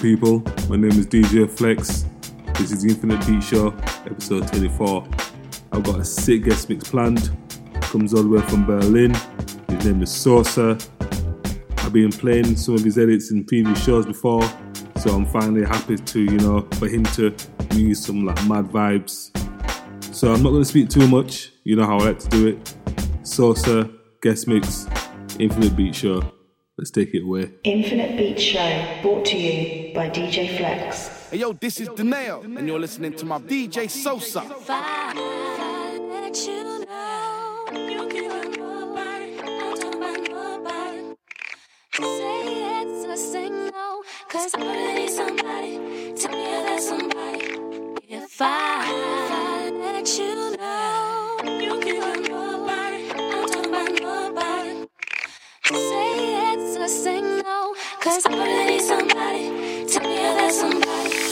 people? My name is DJ Flex. This is the Infinite Beat Show, episode 24. I've got a sick guest mix planned. Comes all the way from Berlin. His name is Saucer. I've been playing some of his edits in previous shows before, so I'm finally happy to, you know, for him to use some like mad vibes. So I'm not going to speak too much. You know how I like to do it. Saucer, guest mix, Infinite Beat Show. Let's take it away. Infinite Beat Show, brought to you by DJ Flex. Hey yo, this is Danielle, and you're listening to my DJ Sosa. Cause I need somebody, tell me that somebody. If I let you Cause I really need somebody. Tell me that somebody.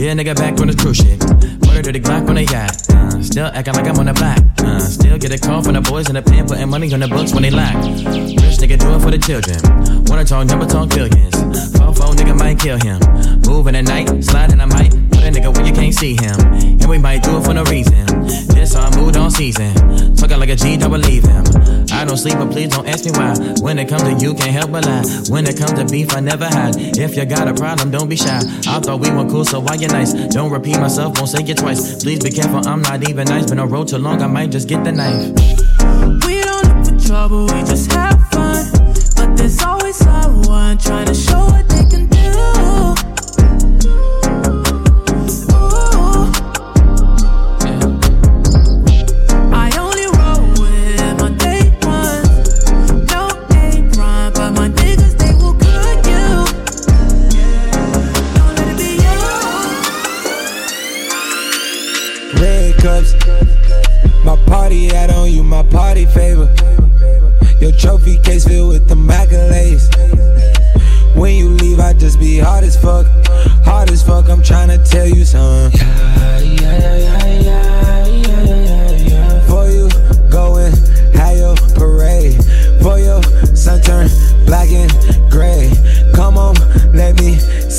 Yeah, nigga back on the true shit. Order to the Glock on the yacht. Uh, still acting like I'm on the block. Uh, still get a call from the boys in the pen, putting money on the books when they lack. Rich nigga do it for the children. Wanna talk number, talk billions. Phone phone nigga might kill him. Moving at night, sliding I might. Put a nigga where you can't see him. And we might do it for no reason. This our mood on season. Talking like a G, don't believe him. I don't sleep, but please don't ask me why. When it comes to you, can't help but lie. When it comes to beef, I never had. If you got a problem, don't be shy. I thought we were cool, so why you nice? Don't repeat myself, won't say it twice. Please be careful, I'm not even nice. Been on road too long, I might just get the knife. We don't look for trouble, we just have fun. But there's always someone trying to show what they can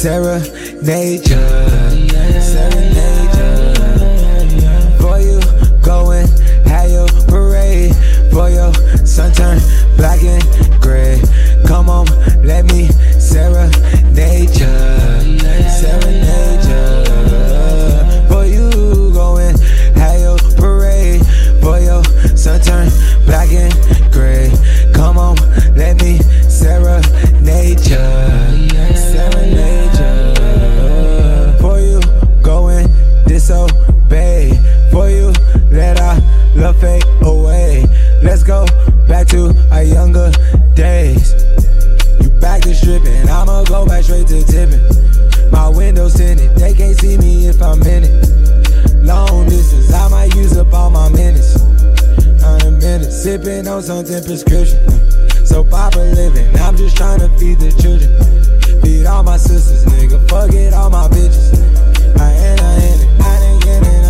me Nature. Serenade ya. For you, going, have your parade. For your sun turn black and gray. Come on, let me serenade ya. Straight to tipping. My windows tinted, they can't see me if I'm in it. Long distance, I might use up all my minutes. On a minute, sipping on something prescription. So proper living, I'm just trying to feed the children. Feed all my sisters, nigga, fuck it, all my bitches. I ain't, I ain't it, I ain't getting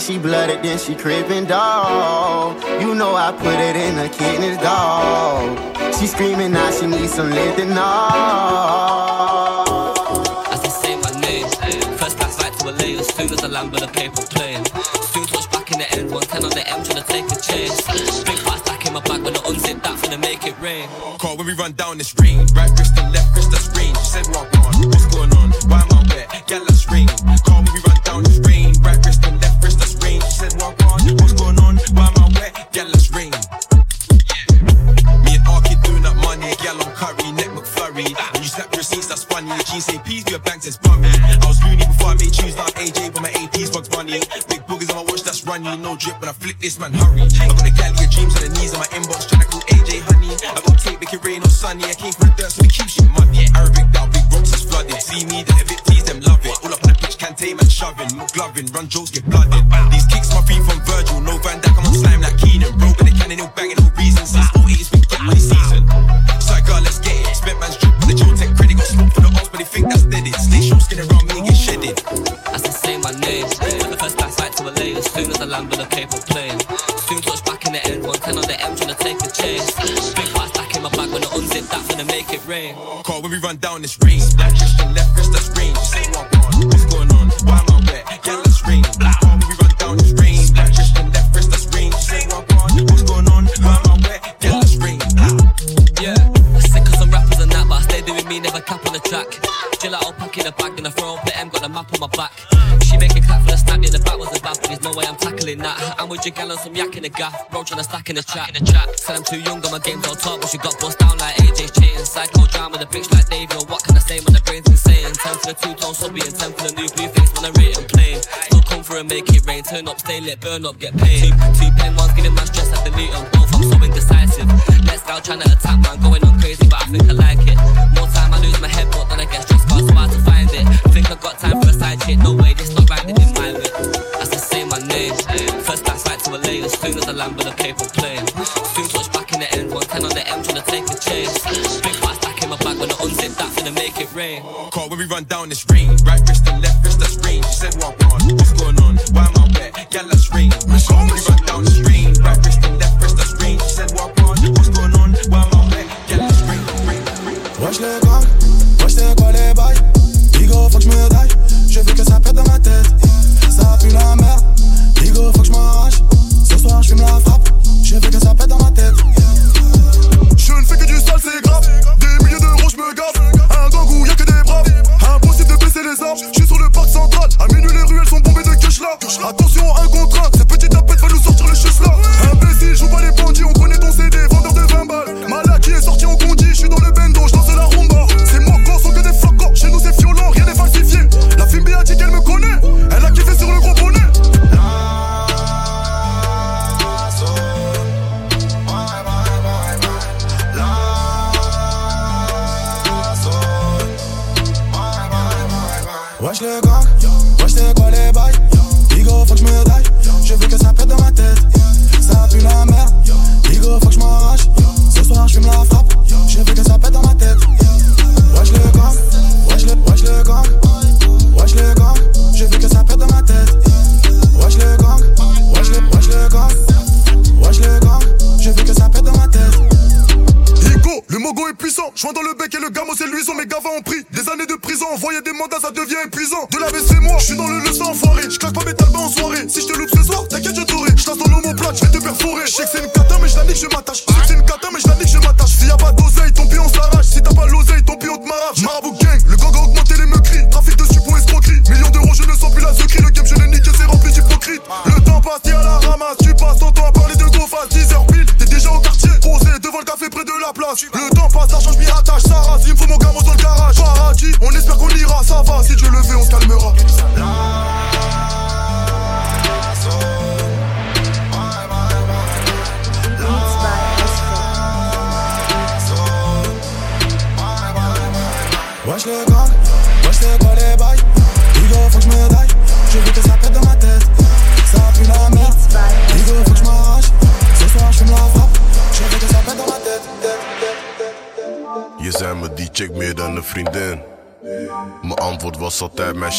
she blooded, then she crippin' dog. You know I put it in her kidneys, dog. She screaming now she needs some lithanol. As I say my name, eh, first class flight to LA as soon as I land with a paper plane. Soon touch back in the end, 110 on the M, trying to take a chase. Big fat stack in my bag when I unzip that, finna make it rain. Call when we run down this ring. Right wrist and left wrist, that's range. She said, what No drip when I flick this man, hurry. I got the galley of dreams on the knees on my inbox, trying to call AJ honey. I got tape, make it rain or sunny. I came from the dirt, so we keep shit muddy. Arabic down, big rocks is flooded. See me, the if it them, love it. All up on the pitch, can't tame and shoving. No gloving, run jokes, get blooded. As I land with a paper plane. Soon touch back in the end, 110 on the M, trying to take a chase. Big fat stack in my bag when I unzip that, finna make it rain. Call when we run down this ring. Right wrist and left wrist, that's range. She said, what? What's going on? Why am I wet? Let's ring. Call when we run down this. Right wrist and left wrist, that's range. She said, what? What's going on? Why am I wet? Gal, let's ring. Yeah, sick of some rappers and that, but I stay doing me, never cap on the track. Gelato pack in the bag, then I throw up the M, got the map on my back. No way I'm tackling that. I'm with your gal on some yak in the gaff, bro, trying to stack in the chat. Said I'm too young, got my games on top, but she got bust down like AJ's cheating. Psycho drama, with a bitch like Dave, yo, what can I say when the brain's insane? 10 for the two tone subby and 10 for the new blue face when I rate and plain. Still come for and make it rain, turn up, stay lit, burn up, get paid. Two, two pen ones, getting my stress, I delete them both, I'm so indecisive. Let's go trying to attack, man, going on crazy, but I think I like it. More time I lose my head, but then I get stressed, cause it's hard to find it. Got time for a side chick, no way, this not right, they didn't mind it. As I say my name, first class flight to LA as soon as I land with a paper plane. Soon touch back in the end, 110 on the M, trying to take a chase. Big fat stack in my bag when I unzip that, finna make it rain. Call when we run down this ring. Right wrist and left wrist, je veux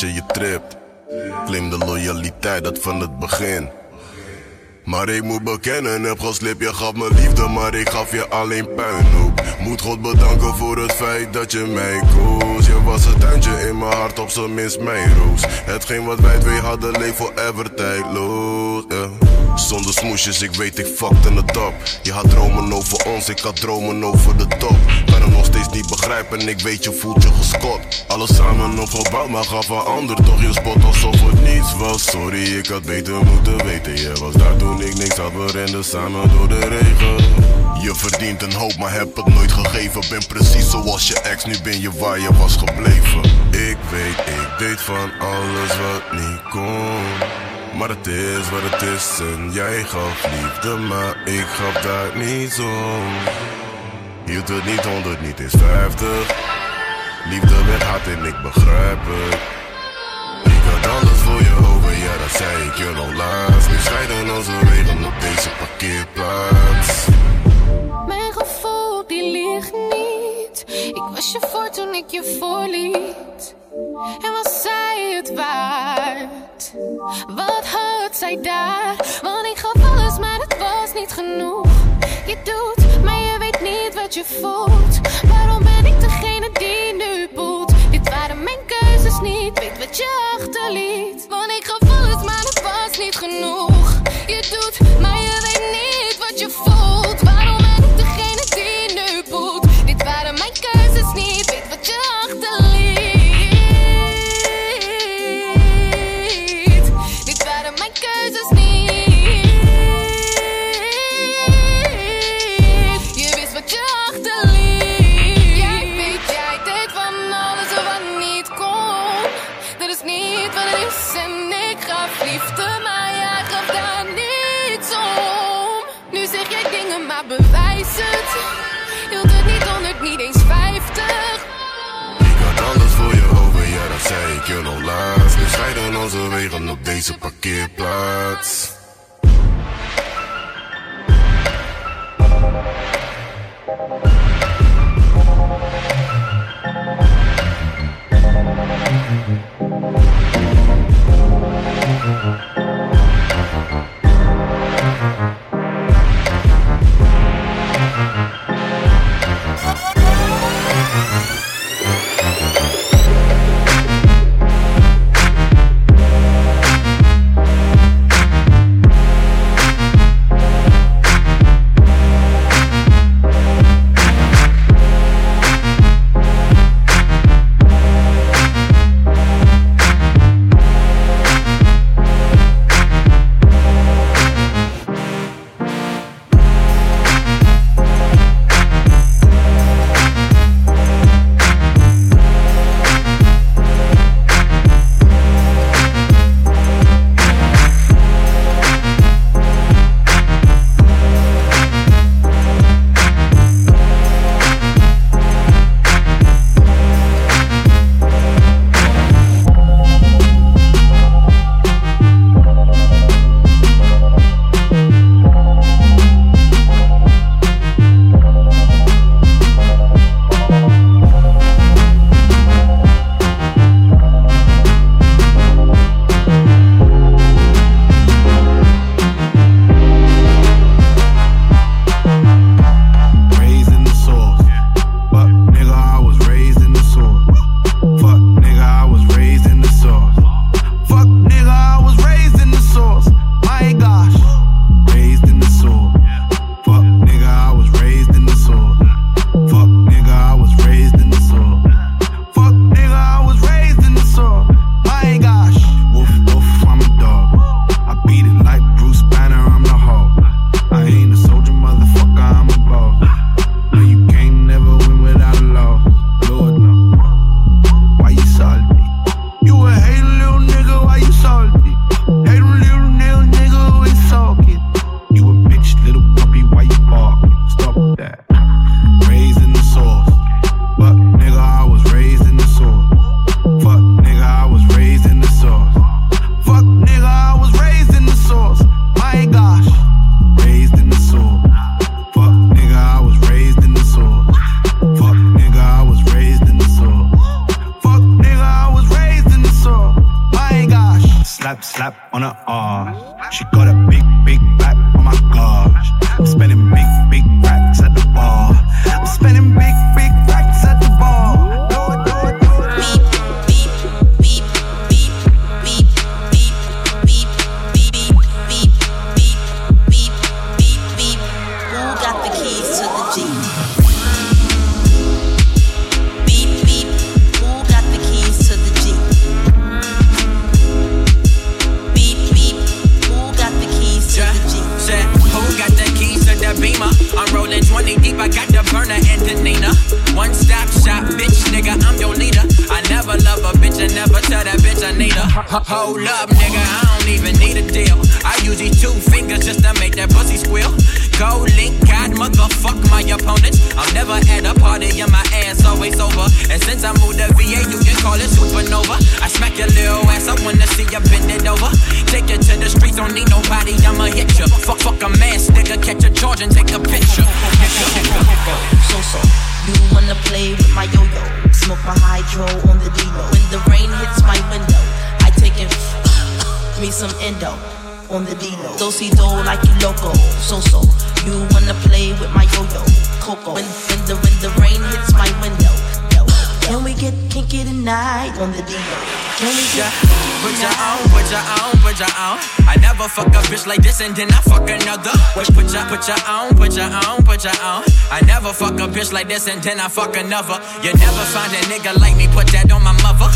meisje je tript. Claim de loyaliteit, dat van het begin. Maar ik moet bekennen, heb geslip, je gaf me liefde, maar ik gaf je alleen puinhoop. Moet God bedanken voor het feit dat je mij koos. Je was het tuintje in mijn hart, op zijn minst mijn roos. Hetgeen wat wij twee hadden, leef forever tijdloos. Zonder smoesjes, ik weet ik fuckte het op. Je had dromen over ons, ik had dromen over de top. Niet begrijpen, ik weet je voelt je gescot. Alles samen opgebouwd, maar gaf een ander toch je spot alsof het niets was. Sorry, ik had beter moeten weten. Je was daar toen ik niks had, we renden samen door de regen. Je verdient een hoop, maar heb het nooit gegeven. Ben precies zoals je ex, nu ben je waar je was gebleven. Ik weet, ik deed van alles wat niet kon. Maar het is wat het is en jij gaf liefde, maar ik gaf daar niets om. Hield het niet honderd, niet eens vijftig. Liefde werd hard en ik begrijp het. Ik had alles voor je over, ja dat zei ik je nog laatst. Nu scheiden onze wegen op deze parkeerplaats. Mijn gevoel die ligt niet. Ik was je voor toen ik je voorliet. En was zij het waard? Wat had zij daar? Want ik gaf alles, maar het was niet genoeg. Je doet, niet je. Waarom ben ik degene die nu boet? Dit waren mijn keuzes niet, weet wat je achterliet. Want ik alles, maar het was niet genoeg. Je doet, hice pa' que Platz. She got a big big back. Oh my gosh, I'm spending big big racks at the bar. I'm spending big Hold up, nigga, I don't even need a deal. I use these two fingers just to make that pussy squeal. Go link, God, motherfuck my opponents. I'm never at a party and my ass always over. And since I moved to VA, you can call it supernova. I smack your little ass, I wanna see you bend it over. Take you to the streets, don't need nobody, I'ma hit you. Fuck, fuck a mask, nigga, catch a charge and take a picture. So so. You wanna play with my yo-yo? Smoke my hydro on the D-Lo. When the rain hits my window, I take it me some endo on the D-Lo. Do do like you loco. So so. You wanna play with my yo-yo? Coco. When, when the when the rain hits my window. Can we get kinky tonight on the D-Lo? Can we get Put your on, put your on, put your on. I never fuck a bitch like this and then I fuck another. Put put your, put your on, put your on, put your on. I never fuck a bitch like this and then I fuck another. You never find a nigga like me, put that on my mother.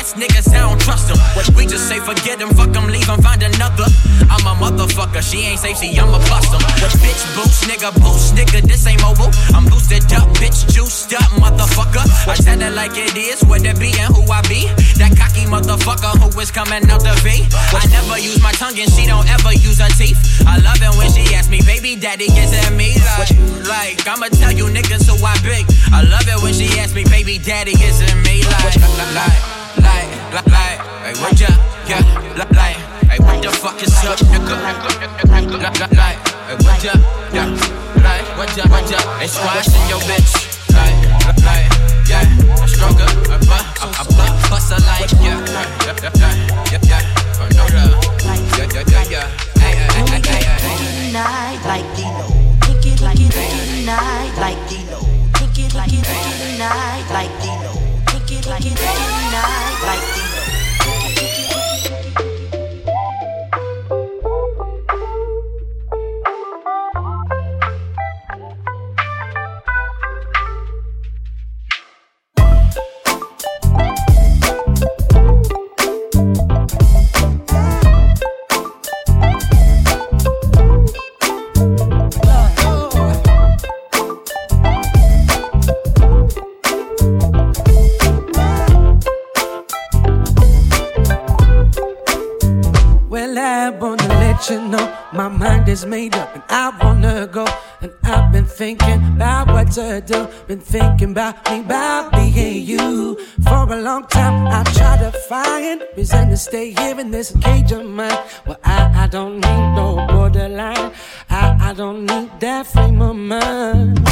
Ass, niggas, I don't trust them. What We just say forget them, fuck them, leave them, find another. I'm a motherfucker, she ain't safe, see, I'm a bust them. Bitch boost, nigga boost, nigga, this ain't mobile. I'm boosted up, bitch juiced up, motherfucker. I tell it like it is, what it be and who I be. That cocky motherfucker who is coming out the V. I never use my tongue and she don't ever use her teeth. I love it when she asks me, baby daddy, is it me? Like, like I'ma tell you niggas who I big. I love it when she asks me, baby daddy, is it me? Like, like, like, like, what ya? Yeah, like, like, hey, what the fuck is up, nigga? Like, like, like, what ya? Yeah, like, what ya, what ya? Hey, squashing your bitch. Like, like, yeah, I'm stronger, I bust, I bust, bust a like, yeah, yeah, yeah, yeah, yeah, yeah, oh, no love, yeah, yeah, yeah, yeah, hey, hey, hey, hey, hey, hey. tonight like D-Lo? Kinky, kinky, kinky tonight like D-Lo. Kinky, kinky, kinky tonight like D-Lo. Kinky, kinky, kinky tonight is made up and I wanna go. And I've been thinking about what to do. Been thinking about me, about being you. For a long time, I tried to find reason to stay here in this cage of mine. Well, I, I don't need no borderline. I, I don't need that frame of mind.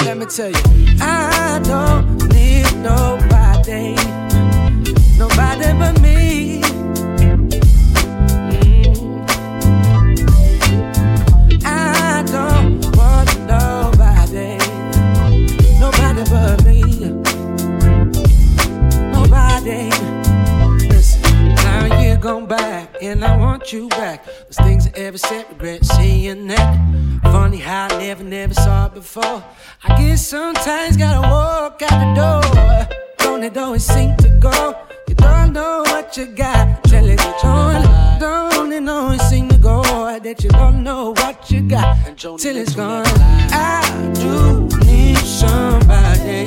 Let me tell you, I don't need nobody. Nobody but me. Back, and I want you back. Those things I ever said, regret seeing that. Funny how I never, never saw it before. I guess sometimes gotta walk out the door. Don't it always seem to go? You don't know what you got till it's gone. Don't it always seem to go that you don't know what you got till it's gone? I do need somebody.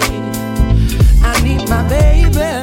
I need my baby.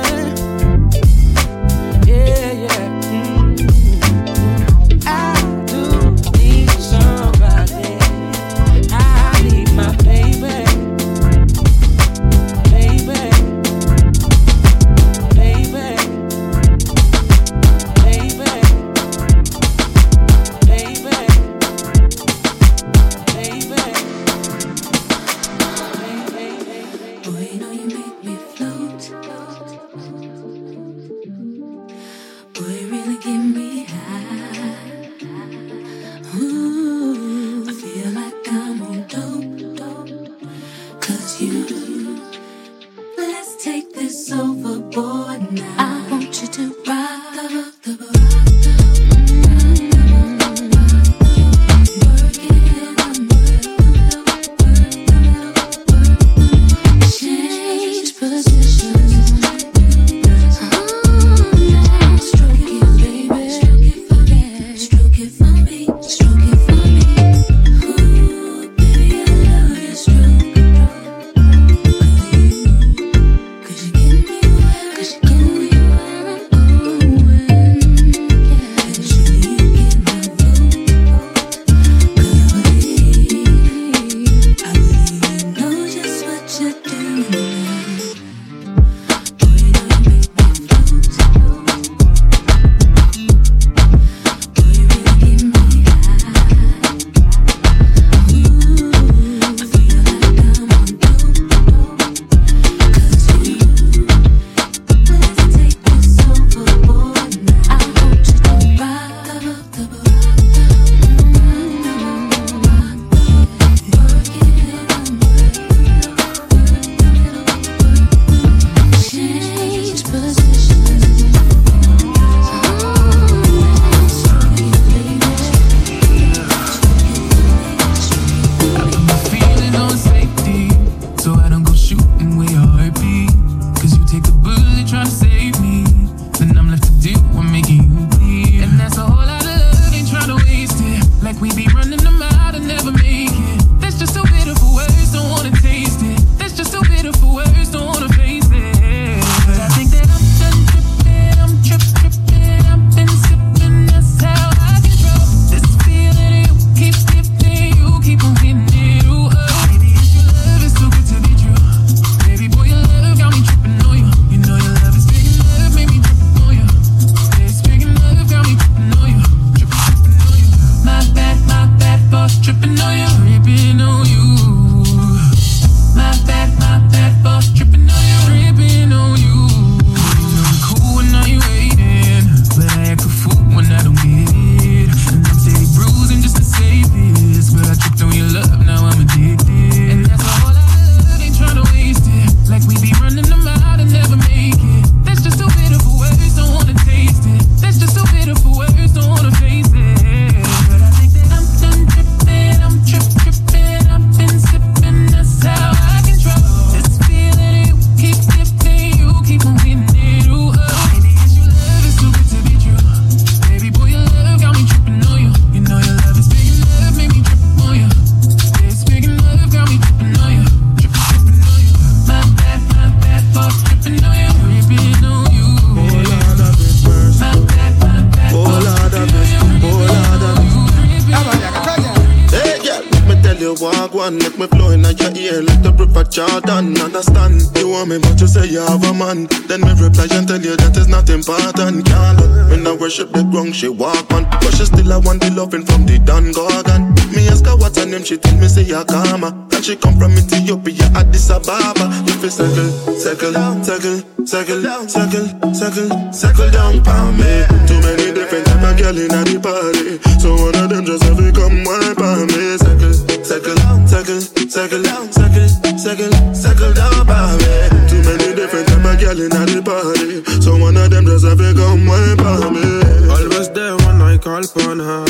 Not important. Girl, me not worship the ground she walk on, but she still I want the loving from the Don Gorgon. Me ask her what's her name, she tell me say Akama, and she come from Ethiopia, Addis Ababa. You feel circle, circle, circle, circle, circle, circle, circle down for me. Too many different type of girl in the party, so one of them just have to come wipe on me. Circle, circle, circle, circle, circle, circle, circle down for me. Too many different girl in the party, so one of them just have to come wipe on me. Always there when I call upon her.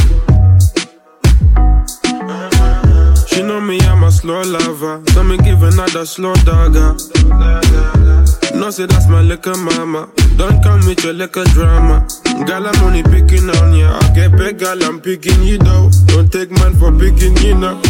She know me, I'm a slow lover. So me give another slow dogger. No, say that's my little mama. Don't come with your little drama. Girl, I'm only picking on ya. I get big, girl, I'm picking you though. Don't take man for picking you know.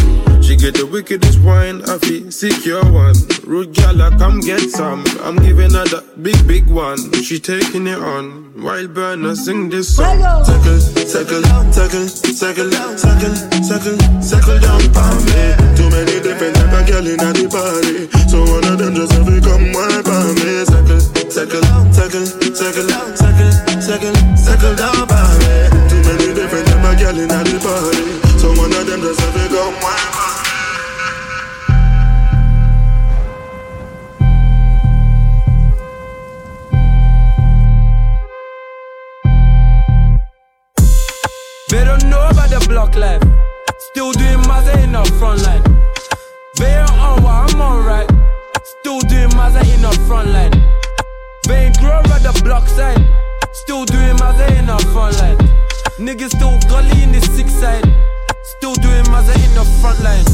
She get the wickedest wine, I feel secure one. Rude gal, come get some. I'm giving her the big, big one. She taking it on. Wild burner, sing this song. Circle, circle, circle, circle, circle, circle, circle down for me. Too many different type of girl in the party, so one of them just have to come wipe on me. Circle, circle, circle, circle, circle, circle, circle down for me. Too many different type of girl in the party, so one of them just have to come wipe They don't know about the block life. Still doing Mazza in the front line. They ain't on what I'm on right. Still doing Mazza in the front line. They ain't grow at the block side. Still doing Mazza in the front line. Niggas still gully in the six side. Still doing Mazza in the front line.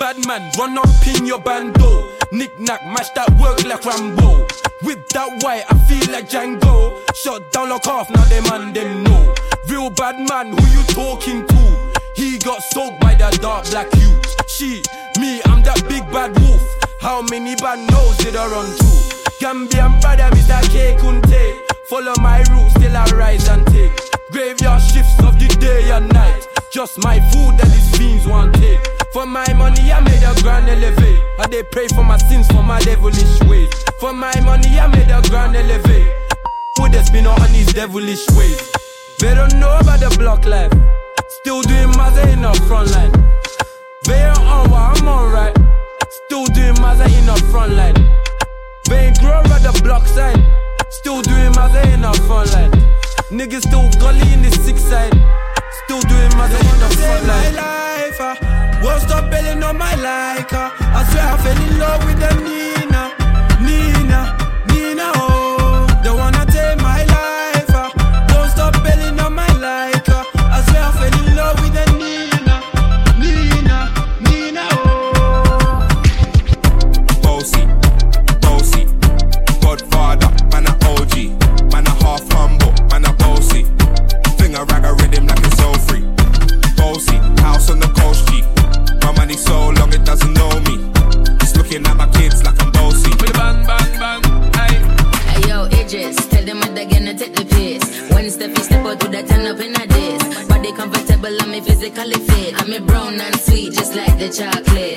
Bad man, run up in your bando. Knick knack, match that work like Rambo. With that white, I feel like Django. Shot down, lock off, now them man them know. Real bad man, who you talking to? He got soaked by that dark black youth. She, me, I'm that big bad wolf. How many bad nose did I run to? Gambian brother, Mr. K Kunte. Follow my roots till I rise and take. Graveyard shifts of the day and night. Just my food that these fiends want take. For my money, I made a grand elevate. I they pray for my sins for my devilish ways. For my money, I made a grand elevate. Put the spin on these devilish ways. They don't know about the block life. Still doing Mazza in the front line. They ain't on what I'm on right. Still doing Mazza in the front line. They ain't grow at the block side. Still doing Mazza in the front line. Niggas still gully in the six side. Still doing Mazza in the front line. Won't stop belling on my like. Uh, I swear I fell in love with them Nina, looking at my kids like I'm bossy. Bang bang bang, Hey yo, Idris, tell them what they're gonna take the piss. When step you step out with that turn up in a this. Body comfortable, I'm physically fit. I'm a brown and sweet, just like the chocolate.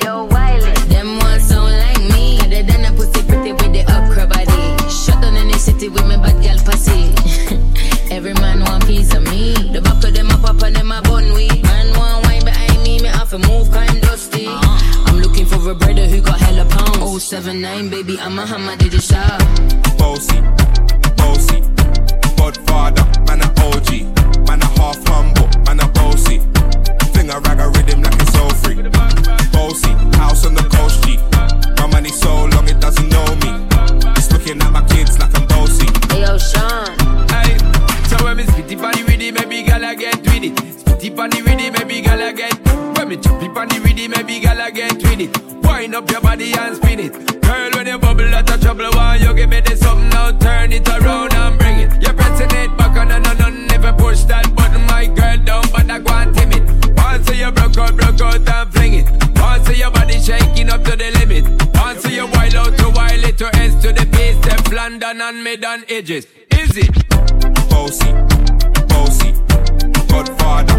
Pounds. 079, baby, I'm a hammer, did you shop? Bossy, bossy, Godfather, man a OG, man a half humble, man a bossy. Finger rag a rhythm like it's so free. Bossy, house on the coast G. My money so long it doesn't know me. It's looking at my kids like I'm bossy. Hey yo, Sean. Aye. So when me spitty funny with it, maybe gala get with it. Spitty funny with it, maybe gala get. When me choppy funny with it, maybe gala get with it. Wind up your body and it around and bring it. You're pressing it back on and on and never push that button, my girl, down, but I go and timid. Once you broke out, broke out and fling it. Once your body shaking up to the limit. Once you wild out to wild it to ends to the base, step London and mid on edges. Is it? Bossy, bossy, Godfather,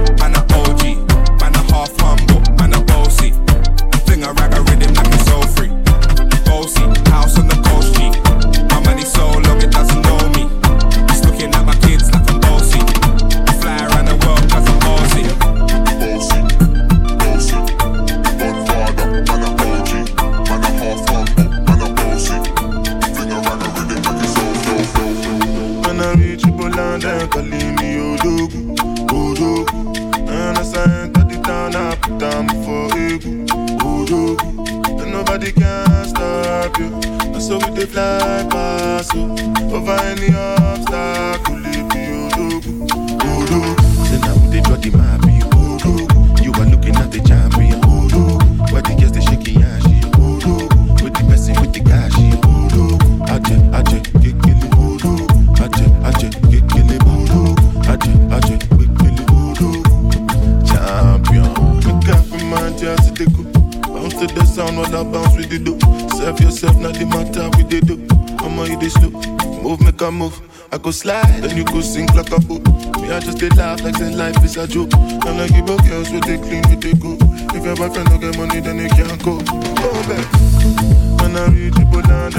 slide, then you go sink like a boat. Oh. Me, I just they laugh like say life is a joke. And I give up girls with they clean, with they go. If your boyfriend don't get money, then they can't go. Go back. When I reach people down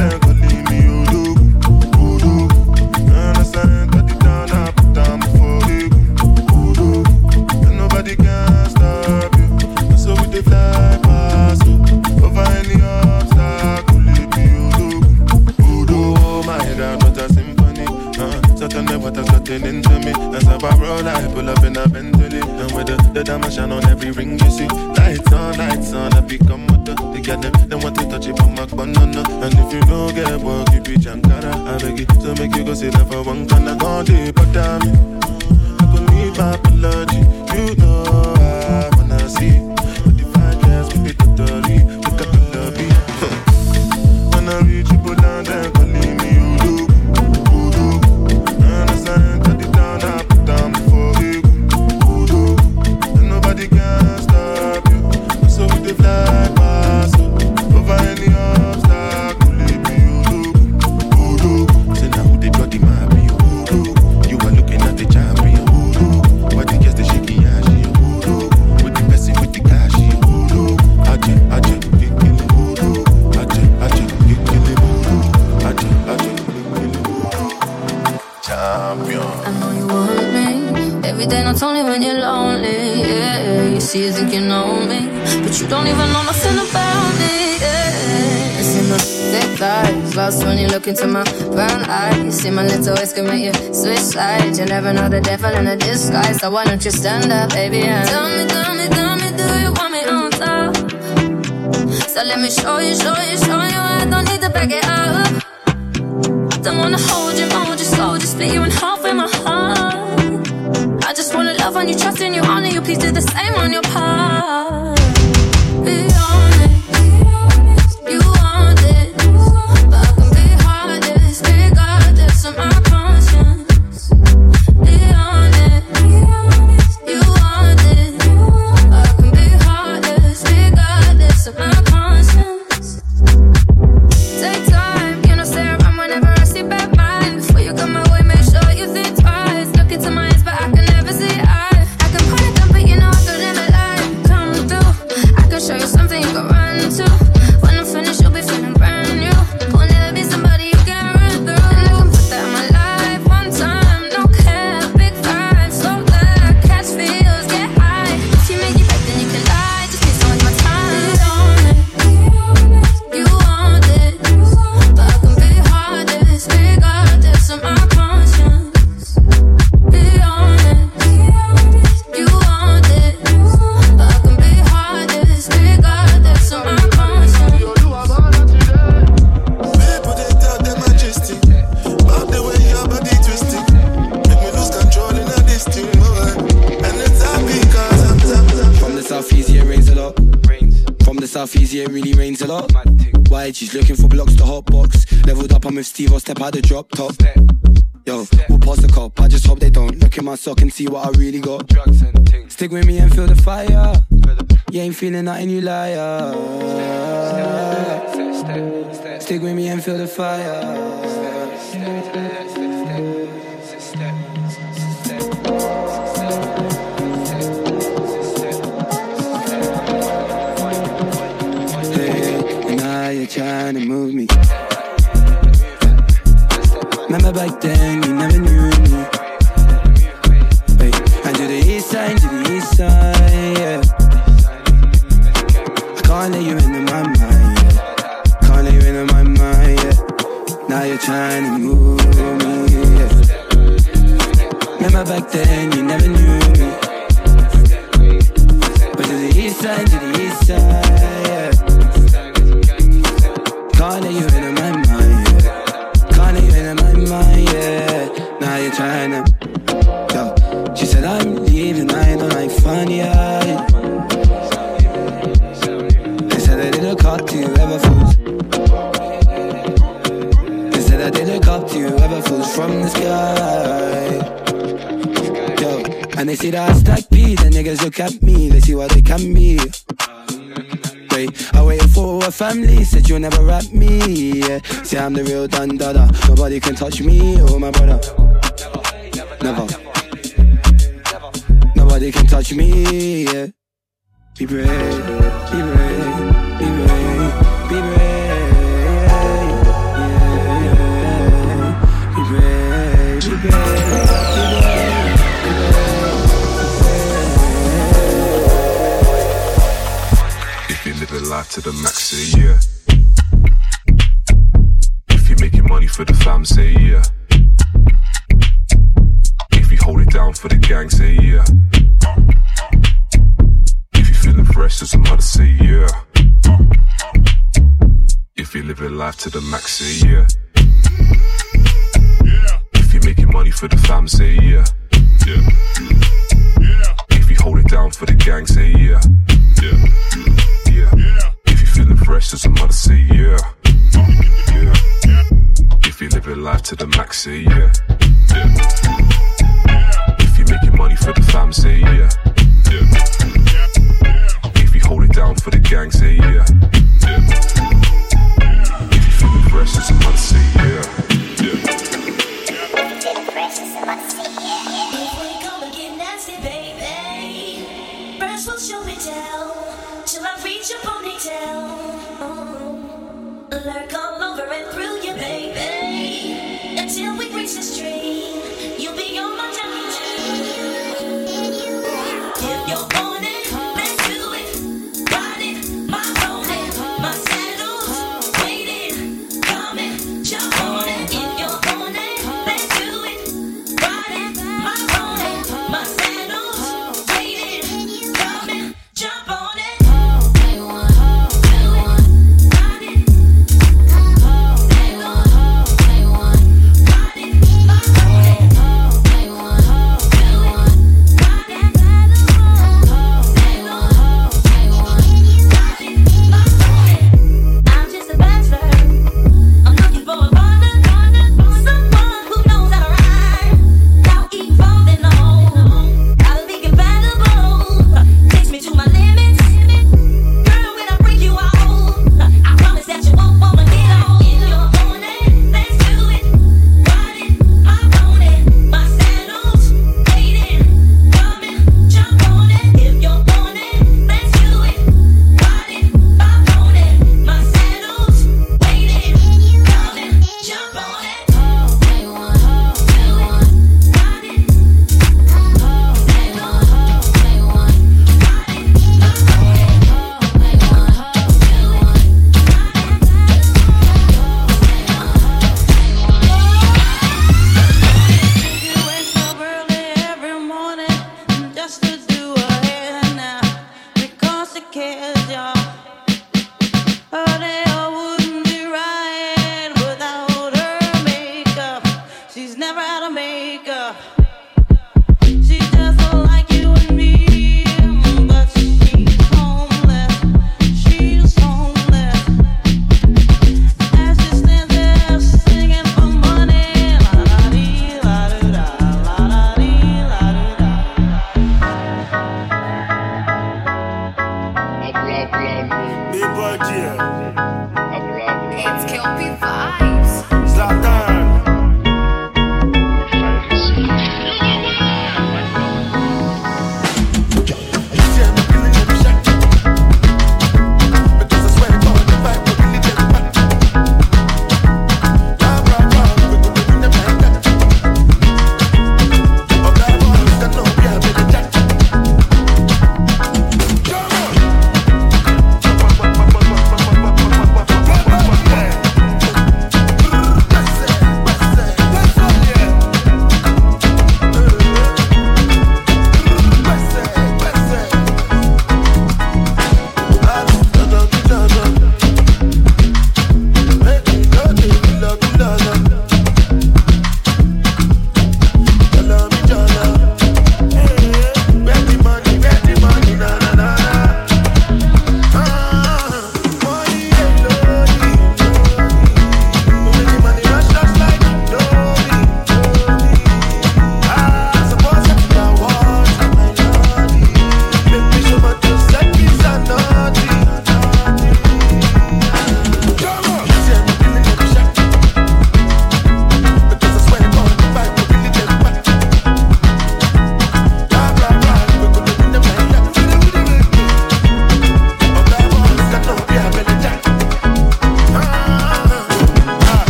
just not you liar. Stick with me and feel the fire. from the sky. Yo, and they see that I stack P, the niggas look at me, they see what they can be. Wait, I waited for a family, said you'll never rap me. Yeah. See, I'm the real Dun Dada, nobody can touch me or my brother. Never. Nobody can touch me, yeah. Be brave, be brave. to the max, say yeah. If you're making money for the fam, say yeah. If you hold it down for the gang, say yeah. If you're feeling fresh, as a mother, say yeah. If you're living life to the max, say yeah. If you're making money for the fam, say yeah. Yeah. yeah. If you hold it down for the gang, say yeah. Yeah. yeah. If you feeling fresh, a mother, say yeah. Yeah. If you living life to the max, say yeah. If you making money for the fam, say yeah. If you hold it down for the gang, say yeah. If you feeling fresh, a mother, say yeah. Show Until we reach the stream,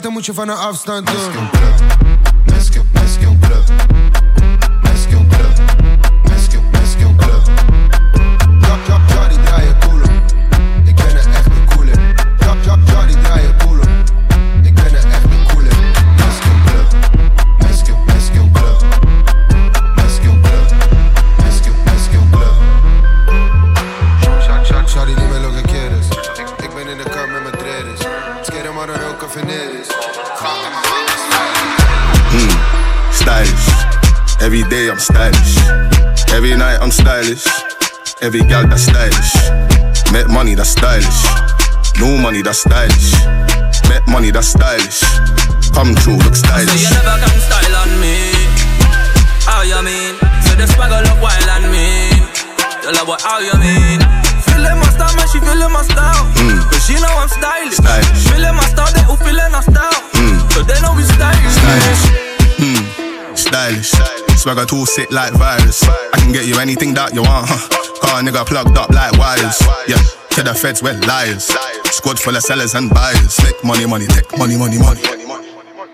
Dan moet je van een afstand doen. Every gal that's stylish. Met money that's stylish. No money that's stylish. Met money that's stylish. Come true, look stylish. So you never can style on me. How you mean? So the swagger look wild on me. You love what how you mean? Feeling my style, man, she feeling my style. Mm. But she know I'm stylish. Stylish. Feeling my style, they who feeling our style. Mm. So they know we stylish. Stylish. Hmm, stylish. Swagger too sick like virus. I can get you anything that you want, huh? Car nigga plugged up like wires. Yeah, to the feds, we're liars. Squad full of sellers and buyers. Make money, money, take money, money, money.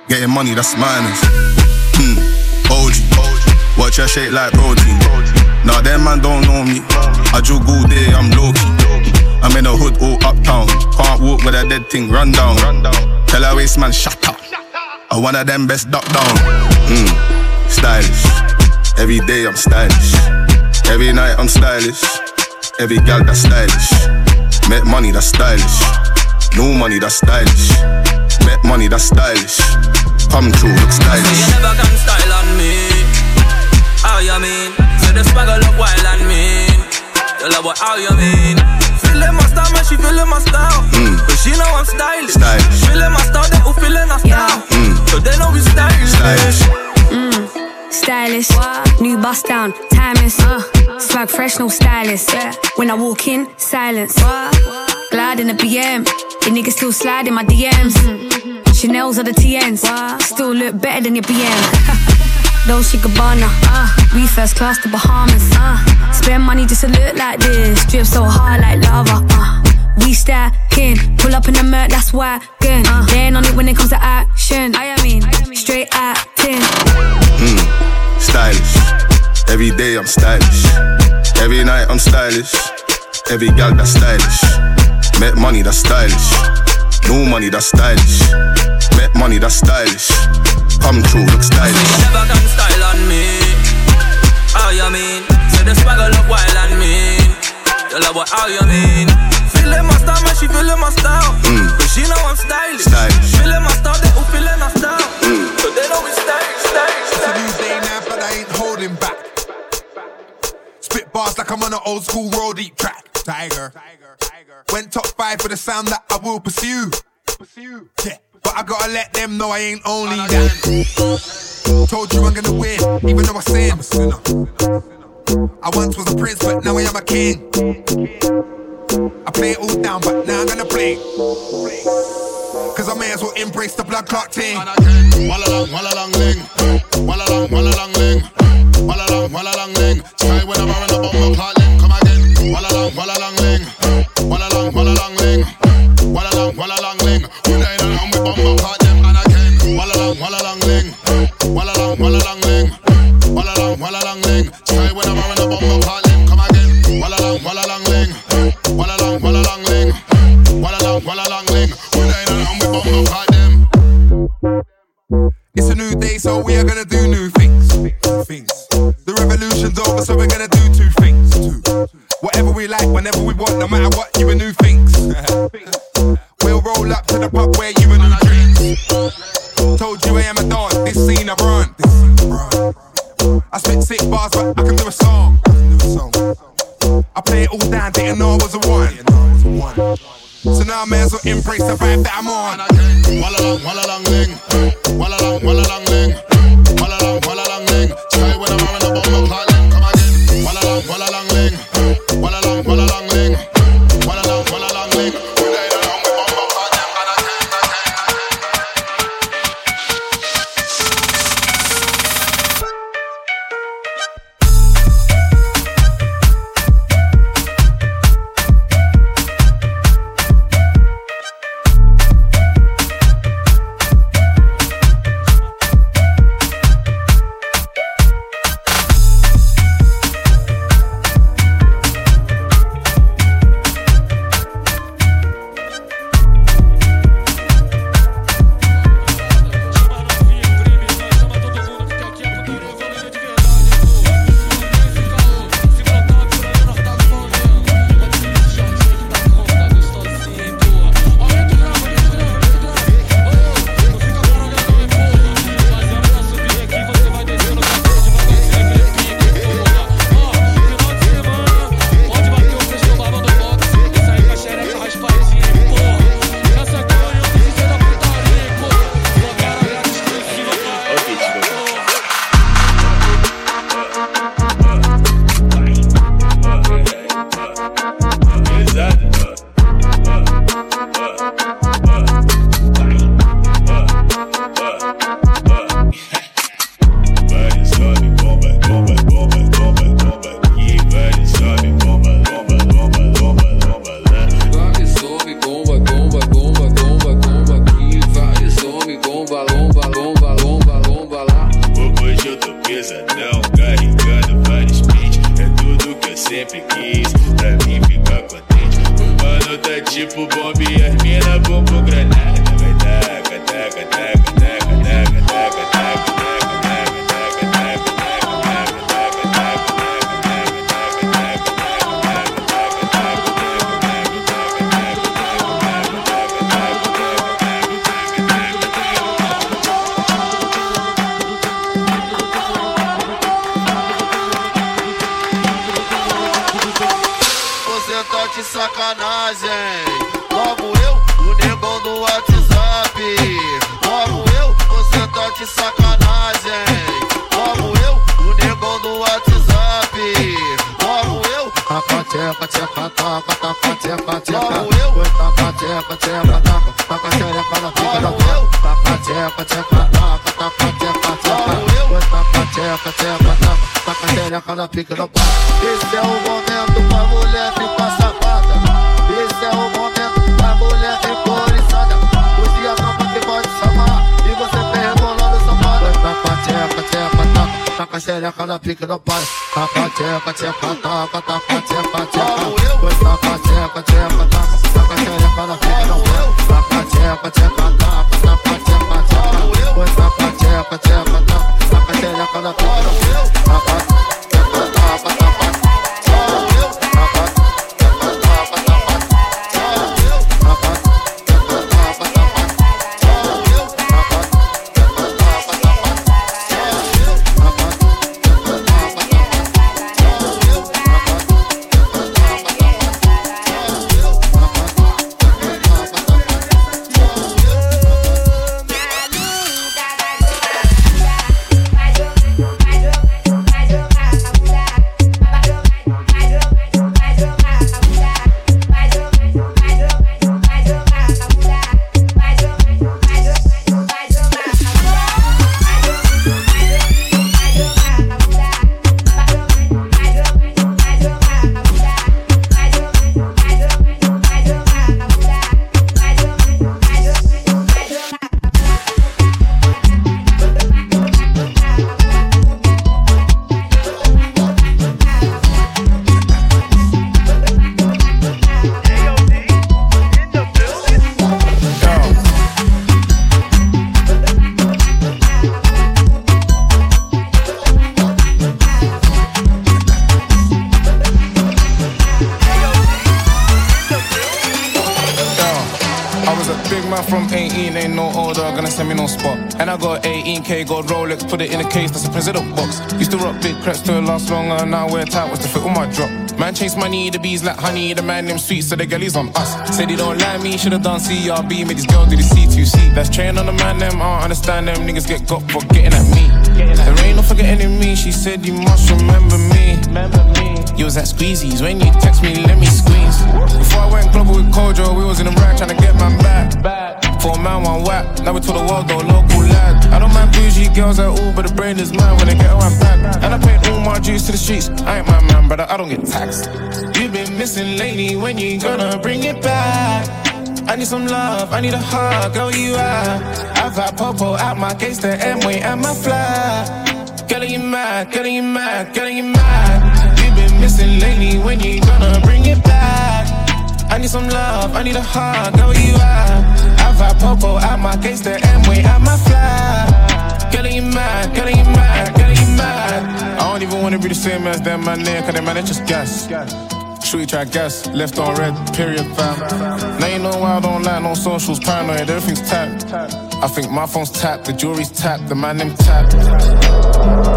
Getting money, that's minus. Hmm, OG. Watch your shape like protein. Nah, them man don't know me. I jug all day, I'm low key. I'm in the hood all uptown. Can't walk with a dead thing, run down. Tell a waste man, shut up. I one of them best duck down. Mm, stylish. Every day I'm stylish. Every night I'm stylish. Every gal that's stylish. Met money that's stylish. No money that's stylish. Met money that's stylish. Come true, look So stylish. you never can style on me. How you mean? So the swagger look wild on me. You love what how you mean? Feeling my style, man, she feeling my style. Mm. But she know I'm stylish. Stylish. Feeling my style, they who feeling our style. Mm. So they know we stylish. Stylish. Stylish, new bust down, timeless. Swag fresh, no stylist. When I walk in, silence. Glide in the BM, the niggas still slide in my DMs. Chanel's are the TNs, still look better than your BM. Dolce Gabbana, we first class to Bahamas. Spend money just to look like this, drip so hard like lava. Uh, we stacking, pull up in the Merc, that's why. Laying on it when it comes to action. I mean, straight acting. Mm, stylish. Every day I'm stylish. Every night I'm stylish. Every gal that's stylish. Met money that's stylish. No money that's stylish. Met money that's stylish. Come true, look stylish. you never can style on me. How you mean? So the swagger look wild on me. Molly, I mean. Feeling my style, man, she feeling my style. But she know I'm stylish. Feeling my style, they all feeling my style. Bars like I'm on an old school road deep track. Tiger. Tiger, tiger. Went top five for the sound that I will pursue. Pursue. Yeah. But I gotta let them know I ain't only that. Told you I'm gonna win, even though I sin. I'm a sinner. I once was a prince, but now I am a king. I play it all down, but now I'm gonna play. Cause I may as well embrace the blood clot. Walla long, walla long ling. Walla long, walla long ling. Walla long, walla long ling. Try when I'm around. Come again. Walla long, walla long ling. Walla long, walla long ling. Walla long, walla long ling. Again. Walla long, walla long ling. Walla long, walla long ling. Walla long, walla long ling. Try when I'm around. Come again. Walla long, walla long ling. Walla long, walla long ling. Walla long, walla long ling. It's a new day, so we are gonna do over, so we're gonna crepes to last longer, now wear tight, what's the fit with my drop? Man chase money, the bees like honey, the man them sweet, so the girlies on us. Said he don't like me, should've done CRB, made these girls do the C2C. That's train on the man, them, I don't understand them, niggas get got for getting at me. There ain't no forgetting me, she said you must remember me. You was at Squeezies when you text me, let me squeeze. Before I went global with Kojo, we was in the rack trying to get my back. For man, one whack. Now we to the world, though, local lad. I don't mind bougie girls at all, but the brain is mine when they get around back. And I paint all my juice to the streets. I ain't my man, brother, I don't get taxed. You've been missing lately, when you gonna bring it back? I need some love, I need a hug, girl, you are. I've had Popo out my case, the M-way and my fly. Getting you mad, getting you mad, getting you mad. You've been missing lately, when you gonna bring it back? I need some love, I need a hug, girl, you are. I've had Popo out my case, the M-way and my fly. You mad, you mad, you mad. I don't even wanna be the same as them, man, there, cause them man, they just gas. Shooty try gas, left on red, period, fam. Now you know why I don't like no socials, paranoid, everything's tapped. I think my phone's tapped, the jewelry's tapped, the man them tapped.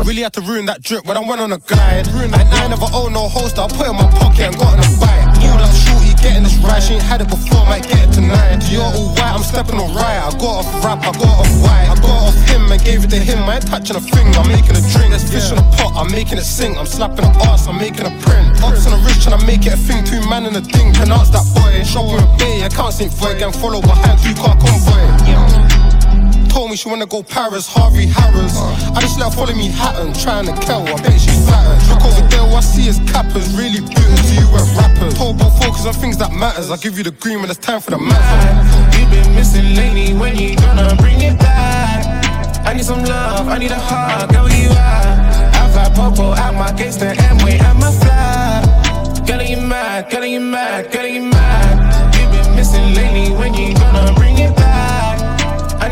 Really had to ruin that drip when I went on a guide. And I never own oh, no holster, I put it in my pocket and got on a bike. Knew that shorty getting this right, she ain't had it before, might get it tonight. You're all white, I'm stepping on right. I got off rap, I got off white. I got off him and gave it to him. I ain't touching a finger, I'm making a drink. There's fish in a pot, I'm making it sing. I'm slapping the ass, I'm making a print. Ops on the wrist, trying to make it a thing. Two man in a thing, pronounce that boy. Shopping with Bay, I can't sing for it, gang follow behind, two car convoy. Told me she wanna go Paris, Harvey Harris. I just let her follow me Hatton, trying to kill. I bet she's flattered. Look over there, I see is cappers, really booting to you and rappers. Told about focus on things that matters. I give you the green when it's time for the matter. You've been missing lately, when you gonna bring it back? I need some love, I need a hug, girl, you are. I've had Popo out my case, the M-way and my fly. Getting you mad, getting you mad, getting you mad. You've been missing lately, when you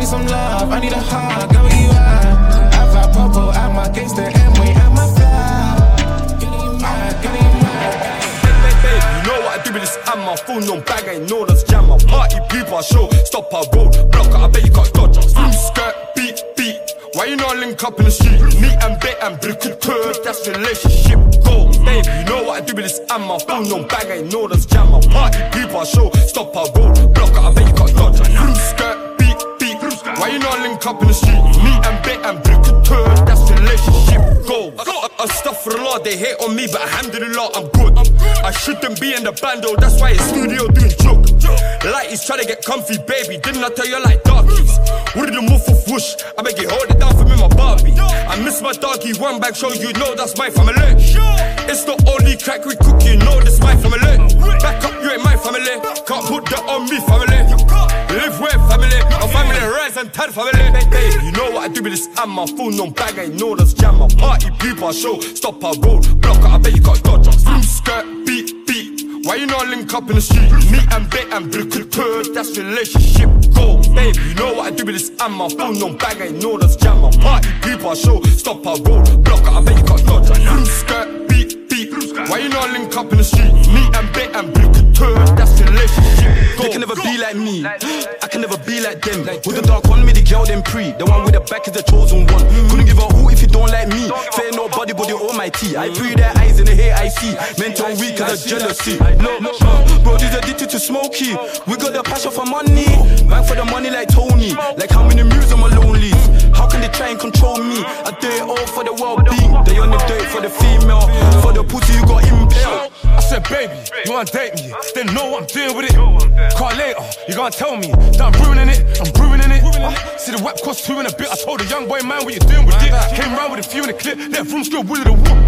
need some love, I need a hug, girl, you are. I've had Popo out my case, the M-way and my fly. Getting mad, you know what I do with this and my phone on bag, I know that's jam. My party people, I show, stop our road, block it, I bet you can't dodge. Blue skirt, beat, beat. Why you not link up in the street? Me and Bet and Brick curve, that's relationship goals. Baby, you know what I do with this and my phone on bag, I know that's jam. My party people, I show, stop our road, block it, I bet you can't dodge. Blue skirt. Why you not link up in the street? Me and Bet and Brick curve, that's relationship goals. Astaghfirullah, they hate on me, but i handle alhamdulillah, I'm good. I shouldn't be in the though, that's why it's studio doing joke. Lighties try to get comfy, baby. Didn't I tell you like darkies? Did the move of whoosh? I beg you, hold it down for me, my Barbie. I miss my doggy, one bag show you know that's my family. It's the only crack we cook, you know this my family. Back up, you ain't my family. Can't put that on me, family. Live with my family rise and tell family. You know what I do with this and my phone on bag, I know that's jam. My party people, show, stop our road, block I bet you can't dodge. Blue skirt, beat, beat. Why you not link up in the street? Me and Bet and Brick curve, that's relationship goals. Baby, you know what I do with this and my phone on bag, I know that's jam. My party people, show, stop our road, block I bet you can't dodge. Blue skirt, beat, beat. Why you not link up in the street? Me and Bet and Brick curve, that's relationship. They can never be like me. I can never be like them. With the dark one, me the girl them pre. The one with the back is the chosen one. Couldn't give a who if you don't like me. Fair nobody, but you almighty. I breathe their eyes in the hate I see. Mental weak cause of jealousy. Look, uh, bro, these addicted to smoky. We got the passion for money. Bang for the money like Tony. Like how many moves am I lonely? How they try and control me? I do it all for the well-being. They only do it for the female. For the pussy you got impaled. I said, baby, you wanna date me? Then know I'm doing with it. Call later, you gonna tell me that I'm ruining it. I'm ruining it. Uh, see the web cost two in a bit. I told the young boy, man, what you doing with it? Came round with a few in the clip. That room still willing to whoop.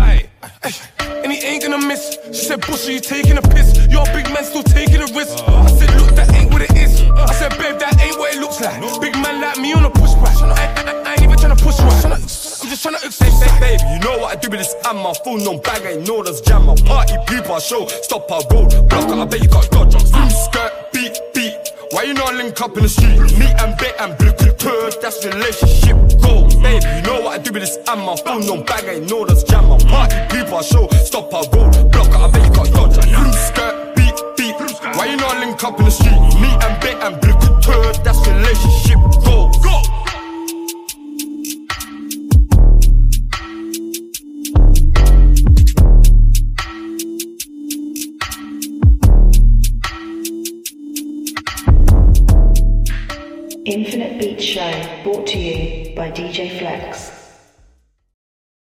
And he ain't gonna miss. She said, Bussy, you taking a piss. Your big man still taking a risk. I said, look, that ain't what it is. I said, babe, that ain't what it looks like. Big man like me on a pushback. I, I, I ain't even trying to push right. I'm just trying to exercise. Baby, you know what I do with this and my phone on bag, I know that's jam. My party people, I show, stop our road, block I bet you can't dodge us. Blue skirt, beat, beat. Why you not link up in the street? Me and Bet and Brick curve, that's relationship goals. Baby, you know what I do with this and my phone on bag, I know that's jam. My party people, I show, stop our road, block I bet you can't dodge us. Blue skirt, beat, beat. Why you not link up in the street. Me and Bet and blue Brick, that's relationship. Go, go. Infinite Beat Show brought to you by DJ Flex.